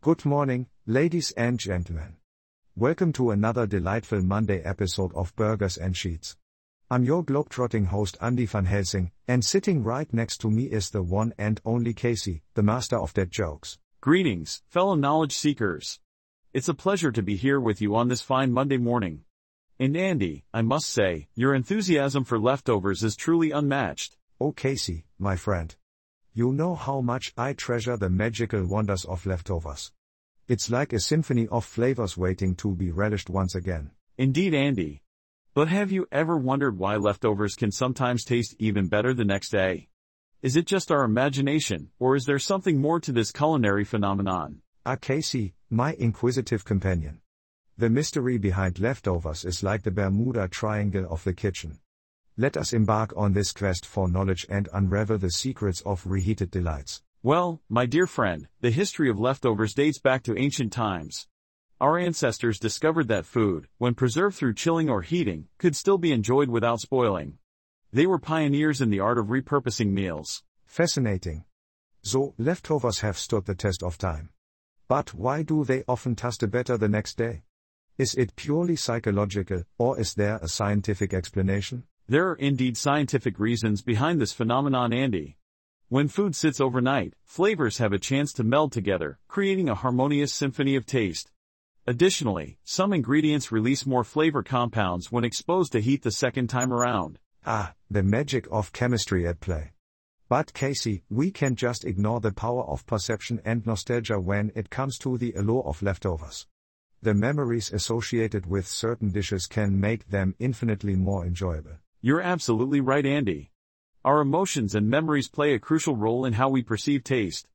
Good morning, ladies and gentlemen. Welcome to another delightful Monday episode of Burgers and Sheets. I'm your globetrotting host Andy van Helsing, and sitting right next to me is the one and only Casey, the master of dead jokes. Greetings, fellow knowledge seekers. It's a pleasure to be here with you on this fine Monday morning. And Andy, I must say, your enthusiasm for leftovers is truly unmatched. Oh Casey, my friend. You know how much I treasure the magical wonders of leftovers. It's like a symphony of flavors waiting to be relished once again. Indeed, Andy. But have you ever wondered why leftovers can sometimes taste even better the next day? Is it just our imagination, or is there something more to this culinary phenomenon? Ah, Casey, my inquisitive companion. The mystery behind leftovers is like the Bermuda Triangle of the kitchen. Let us embark on this quest for knowledge and unravel the secrets of reheated delights. Well, my dear friend, the history of leftovers dates back to ancient times. Our ancestors discovered that food, when preserved through chilling or heating, could still be enjoyed without spoiling. They were pioneers in the art of repurposing meals. Fascinating. So, leftovers have stood the test of time. But why do they often taste better the next day? Is it purely psychological, or is there a scientific explanation? There are indeed scientific reasons behind this phenomenon, Andy. When food sits overnight, flavors have a chance to meld together, creating a harmonious symphony of taste. Additionally, some ingredients release more flavor compounds when exposed to heat the second time around. Ah, the magic of chemistry at play. But Casey, we can just ignore the power of perception and nostalgia when it comes to the allure of leftovers the memories associated with certain dishes can make them infinitely more enjoyable. You're absolutely right, Andy. Our emotions and memories play a crucial role in how we perceive taste.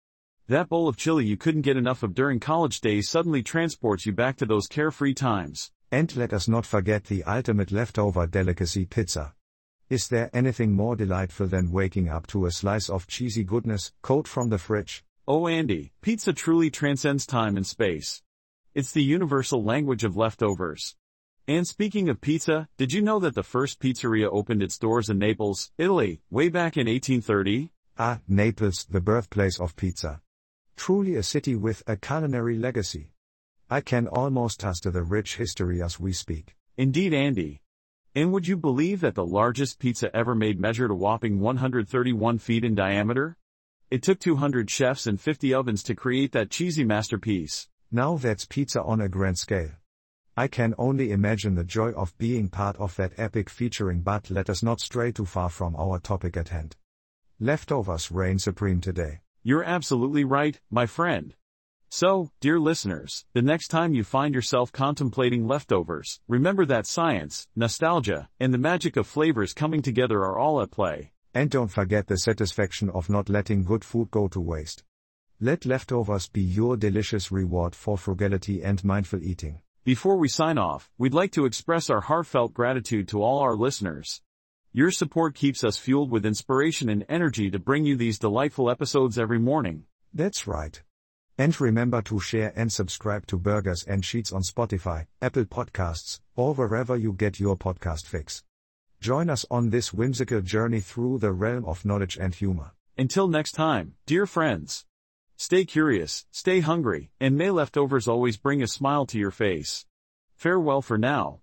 That bowl of chili you couldn't get enough of during college days suddenly transports you back to those carefree times. And let us not forget the ultimate leftover delicacy pizza. Is there anything more delightful than waking up to a slice of cheesy goodness, cold from the fridge? Oh, Andy, pizza truly transcends time and space. It's the universal language of leftovers. And speaking of pizza, did you know that the first pizzeria opened its doors in Naples, Italy, way back in 1830? Ah, Naples, the birthplace of pizza. Truly a city with a culinary legacy. I can almost taste the rich history as we speak. Indeed, Andy. And would you believe that the largest pizza ever made measured a whopping 131 feet in diameter? It took 200 chefs and 50 ovens to create that cheesy masterpiece. Now that's pizza on a grand scale. I can only imagine the joy of being part of that epic featuring but let us not stray too far from our topic at hand. Leftovers reign supreme today. You're absolutely right, my friend. So, dear listeners, the next time you find yourself contemplating leftovers, remember that science, nostalgia, and the magic of flavors coming together are all at play. And don't forget the satisfaction of not letting good food go to waste. Let leftovers be your delicious reward for frugality and mindful eating. Before we sign off, we'd like to express our heartfelt gratitude to all our listeners. Your support keeps us fueled with inspiration and energy to bring you these delightful episodes every morning. That's right. And remember to share and subscribe to Burgers and Sheets on Spotify, Apple Podcasts, or wherever you get your podcast fix. Join us on this whimsical journey through the realm of knowledge and humor. Until next time, dear friends. Stay curious, stay hungry, and may leftovers always bring a smile to your face. Farewell for now.